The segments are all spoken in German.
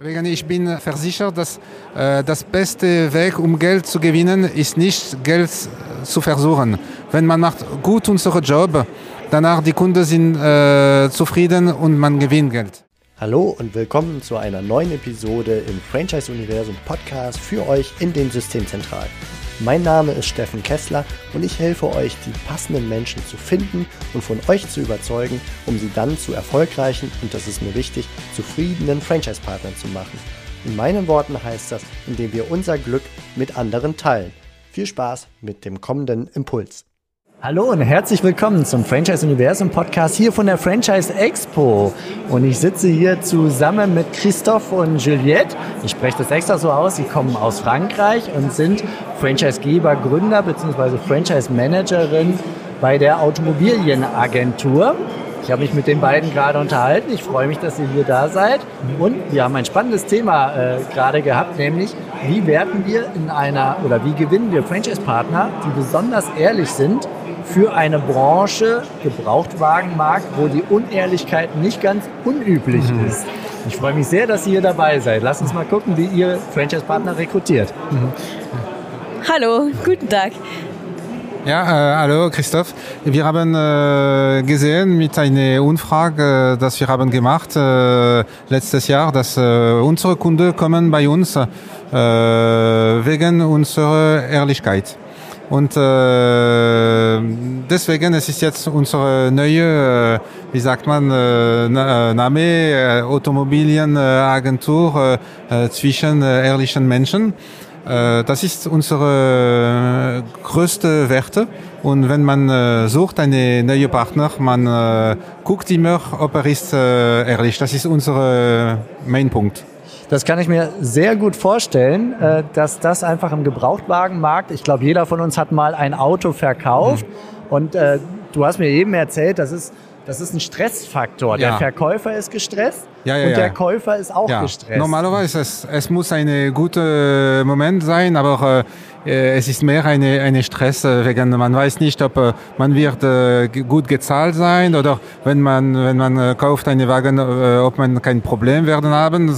Ich bin versichert, dass äh, das beste Weg, um Geld zu gewinnen, ist nicht Geld zu versuchen. Wenn man macht gut unseren Job, danach die Kunden sind äh, zufrieden und man gewinnt Geld. Hallo und willkommen zu einer neuen Episode im Franchise Universum Podcast für euch in den Systemzentralen. Mein Name ist Steffen Kessler und ich helfe euch, die passenden Menschen zu finden und von euch zu überzeugen, um sie dann zu erfolgreichen und das ist mir wichtig, zufriedenen Franchise-Partnern zu machen. In meinen Worten heißt das, indem wir unser Glück mit anderen teilen. Viel Spaß mit dem kommenden Impuls. Hallo und herzlich willkommen zum Franchise Universum Podcast hier von der Franchise Expo. Und ich sitze hier zusammen mit Christophe und Juliette. Ich spreche das extra so aus. Sie kommen aus Frankreich und sind Franchisegeber, Gründer bzw. Franchise Managerin bei der Automobilienagentur. Ich habe mich mit den beiden gerade unterhalten. Ich freue mich, dass ihr hier da seid. Und wir haben ein spannendes Thema äh, gerade gehabt, nämlich wie werten wir in einer oder wie gewinnen wir Franchise-Partner, die besonders ehrlich sind für eine Branche, Gebrauchtwagenmarkt, wo die Unehrlichkeit nicht ganz unüblich mhm. ist. Ich freue mich sehr, dass ihr hier dabei seid. Lasst uns mal gucken, wie ihr Franchise-Partner rekrutiert. Mhm. Hallo, guten Tag. Ja, äh, hallo Christoph. Wir haben äh, gesehen mit einer Umfrage, äh, dass wir haben gemacht äh, letztes Jahr, dass äh, unsere Kunden kommen bei uns äh, wegen unserer Ehrlichkeit. Und deswegen es ist jetzt unsere neue, wie sagt man, Name, Automobilienagentur zwischen ehrlichen Menschen. Äh, das ist unsere größte Werte. Und wenn man äh, sucht einen neuen Partner, man äh, guckt immer, ob er ist äh, ehrlich. Das ist unser Mainpunkt. Das kann ich mir sehr gut vorstellen, äh, dass das einfach im Gebrauchtwagenmarkt, ich glaube, jeder von uns hat mal ein Auto verkauft mhm. und äh, du hast mir eben erzählt, das ist, das ist ein Stressfaktor. Ja. Der Verkäufer ist gestresst ja, ja, und der Käufer ist auch gestresst. Normalerweise, es, es muss ein guter Moment sein, aber äh, äh, es ist mehr eine, eine Stress, äh, wegen man weiß nicht, ob äh, man wird gut gezahlt sein oder wenn man, wenn man kauft einen Wagen, ob man kein Problem werden haben.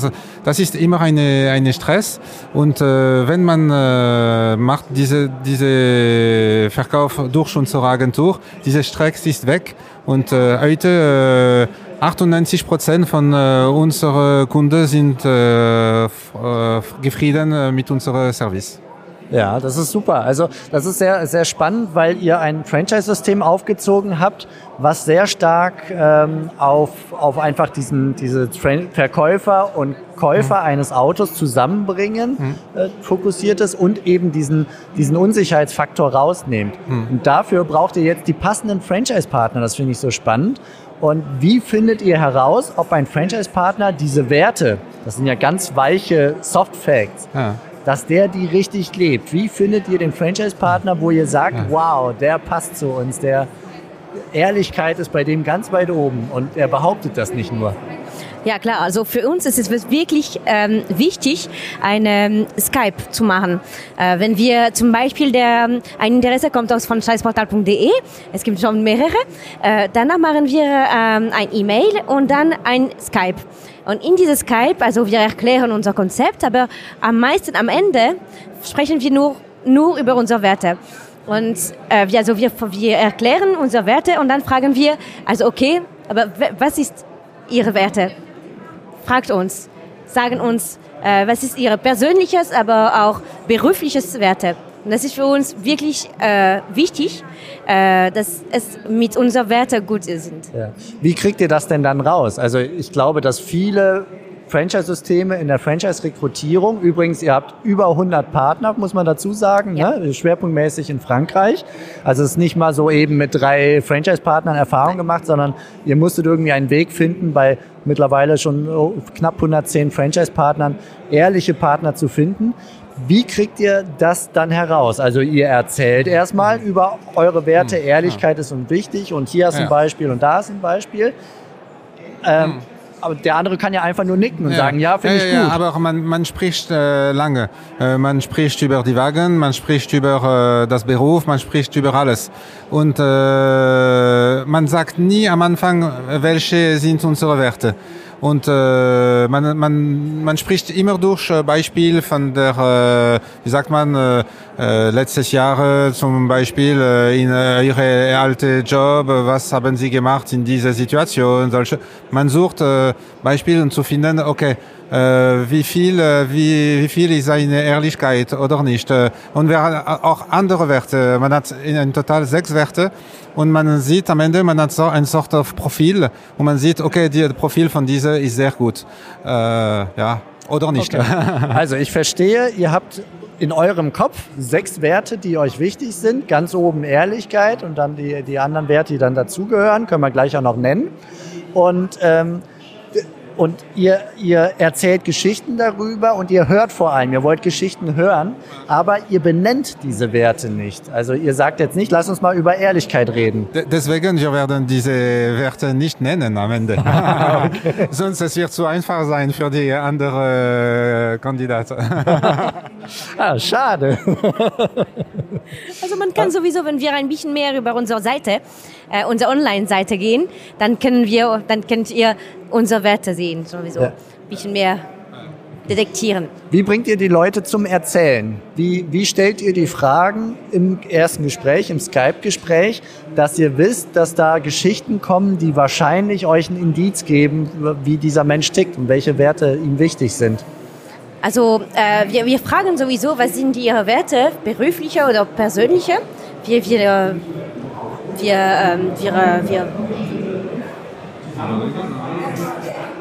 Das ist immer eine, eine Stress und wenn man macht diese, diese Verkauf durch unsere Agentur, diese Stress ist weg und heute 98 Prozent von äh, unseren Kunden sind äh, zufrieden mit unserem Service. Ja, das ist super. Also das ist sehr, sehr spannend, weil ihr ein Franchise-System aufgezogen habt, was sehr stark ähm, auf, auf einfach diesen diese Verkäufer und Käufer mhm. eines Autos zusammenbringen mhm. äh, fokussiert ist und eben diesen, diesen Unsicherheitsfaktor rausnehmt. Mhm. Und dafür braucht ihr jetzt die passenden Franchise-Partner. Das finde ich so spannend. Und wie findet ihr heraus, ob ein Franchise-Partner diese Werte, das sind ja ganz weiche Soft Facts, ja dass der die richtig lebt. Wie findet ihr den Franchise-Partner, wo ihr sagt, wow, der passt zu uns, der Ehrlichkeit ist bei dem ganz weit oben und er behauptet das nicht nur? Ja klar, also für uns ist es wirklich ähm, wichtig, eine ähm, Skype zu machen. Äh, wenn wir zum Beispiel der, ein Interesse kommt aus von scheißportal.de, es gibt schon mehrere, äh, danach machen wir ähm, ein E-Mail und dann ein Skype. Und in dieses Skype, also wir erklären unser Konzept, aber am meisten am Ende sprechen wir nur, nur über unsere Werte. Und äh, wir, also wir, wir erklären unsere Werte und dann fragen wir, also okay, aber was ist Ihre Werte? Fragt uns, sagen uns, äh, was ist ihre persönliches, aber auch berufliches Werte. Und das ist für uns wirklich äh, wichtig, äh, dass es mit unseren Werten gut sind. Ja. Wie kriegt ihr das denn dann raus? Also ich glaube, dass viele Franchise-Systeme in der Franchise-Rekrutierung. Übrigens, ihr habt über 100 Partner, muss man dazu sagen, ja. ne? schwerpunktmäßig in Frankreich. Also es ist nicht mal so eben mit drei Franchise-Partnern Erfahrung gemacht, sondern ihr musstet irgendwie einen Weg finden, bei mittlerweile schon knapp 110 Franchise-Partnern ehrliche Partner zu finden. Wie kriegt ihr das dann heraus? Also ihr erzählt erstmal über eure Werte, hm. Ehrlichkeit ist uns wichtig und hier ist ein Beispiel und da ist ein Beispiel. Ähm, hm aber der andere kann ja einfach nur nicken und ja. sagen, ja, finde ja, ich gut. Ja, aber man, man spricht äh, lange. Äh, man spricht über die Wagen, man spricht über äh, das Beruf, man spricht über alles. Und äh, man sagt nie am Anfang, welche sind unsere Werte. Und äh, man, man, man spricht immer durch äh, Beispiel von der, äh, wie sagt man, äh, äh, letztes Jahr zum Beispiel äh, in äh, ihre alte Job, äh, was haben sie gemacht in dieser Situation, solche. Man sucht äh, Beispiele um zu finden, okay, äh, wie viel, äh, wie, wie viel ist eine Ehrlichkeit oder nicht. Und wir haben auch andere Werte. Man hat in, total sechs Werte und man sieht am Ende, man hat so ein Sort of Profil und man sieht, okay, das Profil von dieser ist sehr gut. Äh, ja, oder nicht. Okay. Also ich verstehe, ihr habt in eurem Kopf sechs Werte, die euch wichtig sind. Ganz oben Ehrlichkeit und dann die, die anderen Werte, die dann dazugehören, können wir gleich auch noch nennen. Und ähm, und ihr, ihr erzählt Geschichten darüber und ihr hört vor allem, ihr wollt Geschichten hören, aber ihr benennt diese Werte nicht. Also ihr sagt jetzt nicht, lass uns mal über Ehrlichkeit reden. Deswegen, wir werden diese Werte nicht nennen am Ende. okay. Sonst es wird zu einfach sein für die anderen Kandidaten. ah, schade. Also man kann sowieso, wenn wir ein bisschen mehr über unsere Seite, äh, unsere Online-Seite gehen, dann können wir, dann könnt ihr unsere Werte sehen, sowieso. Ja. Ein bisschen mehr detektieren. Wie bringt ihr die Leute zum Erzählen? Wie, wie stellt ihr die Fragen im ersten Gespräch, im Skype-Gespräch, dass ihr wisst, dass da Geschichten kommen, die wahrscheinlich euch ein Indiz geben, wie dieser Mensch tickt und welche Werte ihm wichtig sind? Also äh, wir, wir fragen sowieso, was sind Ihre Werte, berufliche oder persönliche? Wir, wir, wir, ähm, wir, wir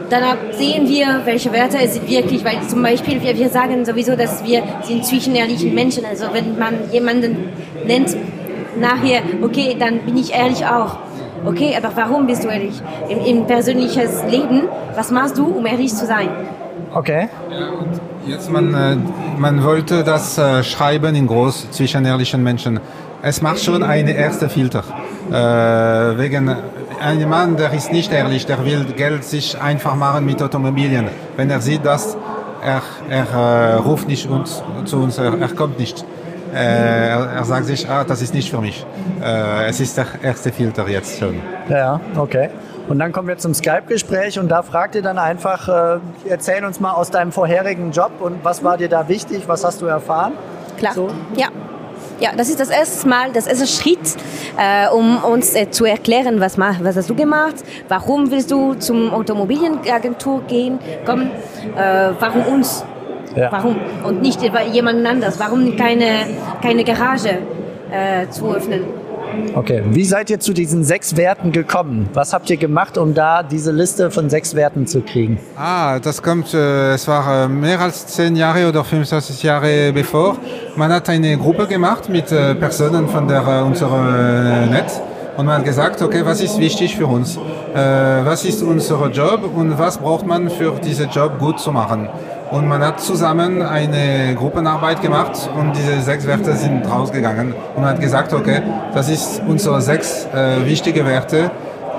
Danach sehen wir, welche Werte es sind wirklich, weil zum Beispiel wir, wir sagen sowieso, dass wir sind zwischenehrliche Menschen. Also wenn man jemanden nennt nachher, okay, dann bin ich ehrlich auch. Okay, aber warum bist du ehrlich? Im, im persönliches Leben, was machst du, um ehrlich zu sein? Okay. Jetzt man, äh, man wollte das äh, schreiben in groß zwischen ehrlichen Menschen. Es macht schon eine erste Filter. Äh, wegen ein Mann, der ist nicht ehrlich, der will Geld sich einfach machen mit Automobilien. Wenn er sieht, dass er, er äh, ruft nicht uns, zu uns, er, er kommt nicht. Er, er, sagt sich, ah, das ist nicht für mich. Es ist der erste Filter jetzt schon. Ja, okay. Und dann kommen wir zum Skype-Gespräch und da fragt ihr dann einfach, äh, erzähl uns mal aus deinem vorherigen Job und was war dir da wichtig, was hast du erfahren? Klar, so. ja. Ja, das ist das erste Mal, das erste Schritt, äh, um uns äh, zu erklären, was, was hast du gemacht, warum willst du zum Automobilienagentur gehen, kommen, äh, warum uns, ja. warum und nicht jemand anders, warum keine, keine Garage äh, zu öffnen. Okay, wie seid ihr zu diesen sechs Werten gekommen? Was habt ihr gemacht, um da diese Liste von sechs Werten zu kriegen? Ah, das kommt, äh, es war äh, mehr als zehn Jahre oder 25 Jahre bevor. Man hat eine Gruppe gemacht mit äh, Personen von der, äh, unserem äh, Netz und man hat gesagt, okay, was ist wichtig für uns? Was ist unser Job und was braucht man für diesen Job gut zu machen? Und man hat zusammen eine Gruppenarbeit gemacht und diese sechs Werte sind rausgegangen. Und man hat gesagt, okay, das ist unsere sechs äh, wichtige Werte.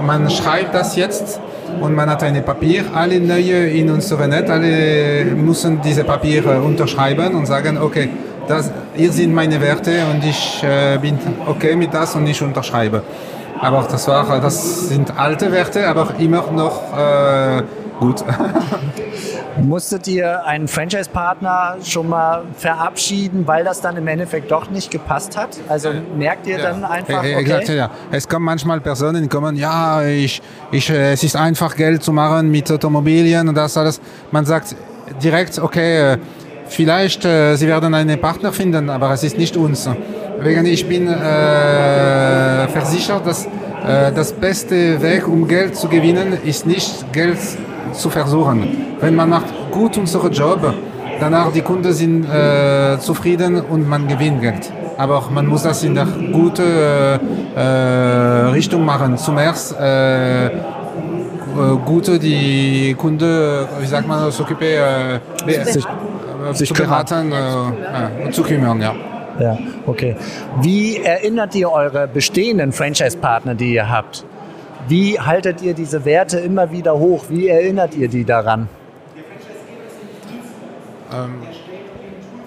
Man schreibt das jetzt und man hat ein Papier. Alle neue in unserem Netz, alle müssen diese Papiere unterschreiben und sagen, okay, das, hier sind meine Werte und ich äh, bin okay mit das und ich unterschreibe. Aber das, war, das sind alte Werte, aber immer noch äh, gut. Musstet ihr einen Franchise-Partner schon mal verabschieden, weil das dann im Endeffekt doch nicht gepasst hat? Also merkt ihr ja. dann einfach, okay. Exakt, ja. Es kommen manchmal Personen, die kommen, ja, ich, ich, äh, es ist einfach Geld zu machen mit Automobilien und das alles. Man sagt direkt, okay, äh, vielleicht äh, sie werden einen Partner finden, aber es ist nicht uns. Wegen ich bin äh, versichert, dass äh, das beste Weg, um Geld zu gewinnen, ist nicht Geld zu versuchen. Wenn man macht gut unseren Job, danach die Kunden sind äh, zufrieden und man gewinnt Geld. Aber man muss das in der guten äh, äh, Richtung machen. Zum ersten äh, gute die Kunden, wie sagt man, s'occuper, äh, sich, sich zu beraten und zu kümmern, ja. Ja, okay. Wie erinnert ihr eure bestehenden Franchise-Partner, die ihr habt? Wie haltet ihr diese Werte immer wieder hoch? Wie erinnert ihr die daran? Ähm.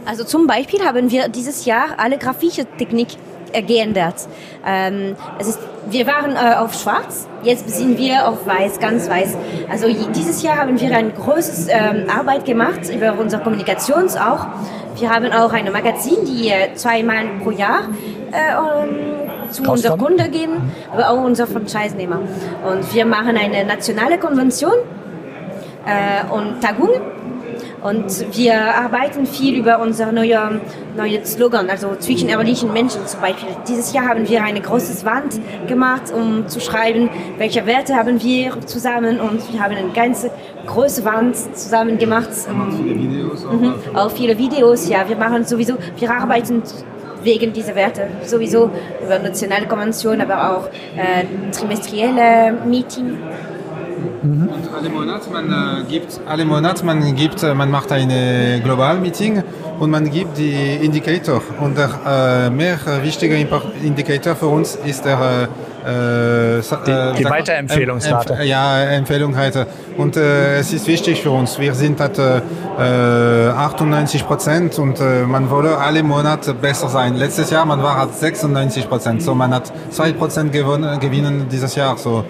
Also zum Beispiel haben wir dieses Jahr alle grafische Technik äh, geändert. Ähm, es ist, wir waren äh, auf Schwarz, jetzt sind wir auf Weiß, ganz Weiß. Also dieses Jahr haben wir ein großes ähm, Arbeit gemacht über unsere Kommunikation auch. Wir haben auch ein Magazin, die äh, zweimal pro Jahr äh, um, zu unseren Kunden gehen, aber auch unser Franchise-Nehmer. Und wir machen eine nationale Konvention äh, und Tagungen und wir arbeiten viel über unser neuer neue Slogan, also zwischen ehrlichen Menschen zum Beispiel. Dieses Jahr haben wir eine große Wand gemacht, um zu schreiben, welche Werte haben wir zusammen und wir haben eine ganze große Wand zusammen gemacht. Auch viele Videos. Auch, mhm, auch viele Videos, ja. Wir machen sowieso, wir arbeiten wegen dieser Werte sowieso über nationale Konvention, aber auch äh, trimestrielle Meeting. Mhm. Und alle Monate man äh, man gibt, äh, man macht eine Global Meeting und man gibt die Indikator. Und der äh, mehr wichtige Indikator für uns ist der äh, die, die Weiterempfehlungsrate. Empf ja, Empfehlung heute. Und äh, es ist wichtig für uns. Wir sind at äh, 98 Prozent und äh, man wolle alle Monate besser sein. Letztes Jahr man war at 96 Prozent, so man hat zwei Prozent gewinnen dieses Jahr. So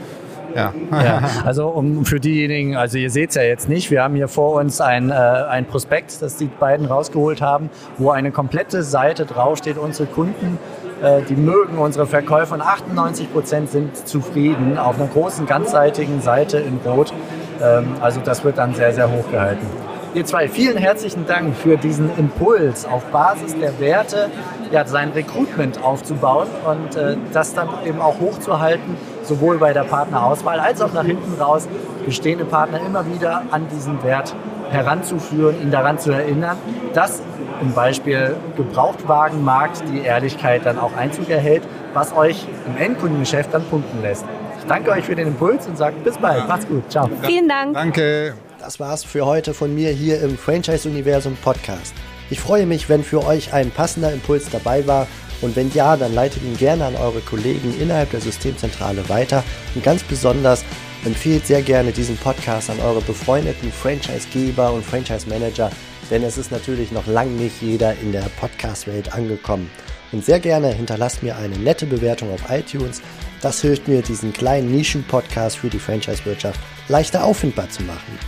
ja. ja. Also um für diejenigen, also ihr seht es ja jetzt nicht, wir haben hier vor uns ein, äh, ein Prospekt, das die beiden rausgeholt haben, wo eine komplette Seite draufsteht, unsere Kunden, äh, die mögen unsere Verkäufe und 98 Prozent sind zufrieden auf einer großen ganzseitigen Seite in Rot. Ähm, also das wird dann sehr, sehr hoch gehalten. Ihr zwei, vielen herzlichen Dank für diesen Impuls auf Basis der Werte, ja, sein Recruitment aufzubauen und äh, das dann eben auch hochzuhalten, sowohl bei der Partnerauswahl als auch nach hinten raus, bestehende Partner immer wieder an diesen Wert heranzuführen, ihn daran zu erinnern, dass im Beispiel Gebrauchtwagenmarkt die Ehrlichkeit dann auch Einzug erhält, was euch im Endkundengeschäft dann punkten lässt. Ich danke euch für den Impuls und sage bis bald. Macht's gut. Ciao. Vielen Dank. Danke. Das war's für heute von mir hier im Franchise-Universum Podcast. Ich freue mich, wenn für euch ein passender Impuls dabei war und wenn ja, dann leitet ihn gerne an eure Kollegen innerhalb der Systemzentrale weiter und ganz besonders empfehlt sehr gerne diesen Podcast an eure befreundeten Franchise-Geber und Franchise-Manager, denn es ist natürlich noch lang nicht jeder in der Podcast-Welt angekommen. Und sehr gerne hinterlasst mir eine nette Bewertung auf iTunes. Das hilft mir, diesen kleinen Nischen-Podcast für die Franchise-Wirtschaft leichter auffindbar zu machen.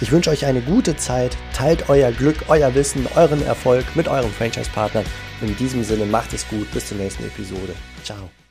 Ich wünsche euch eine gute Zeit, teilt euer Glück, euer Wissen, euren Erfolg mit eurem Franchise-Partner. In diesem Sinne macht es gut, bis zur nächsten Episode. Ciao.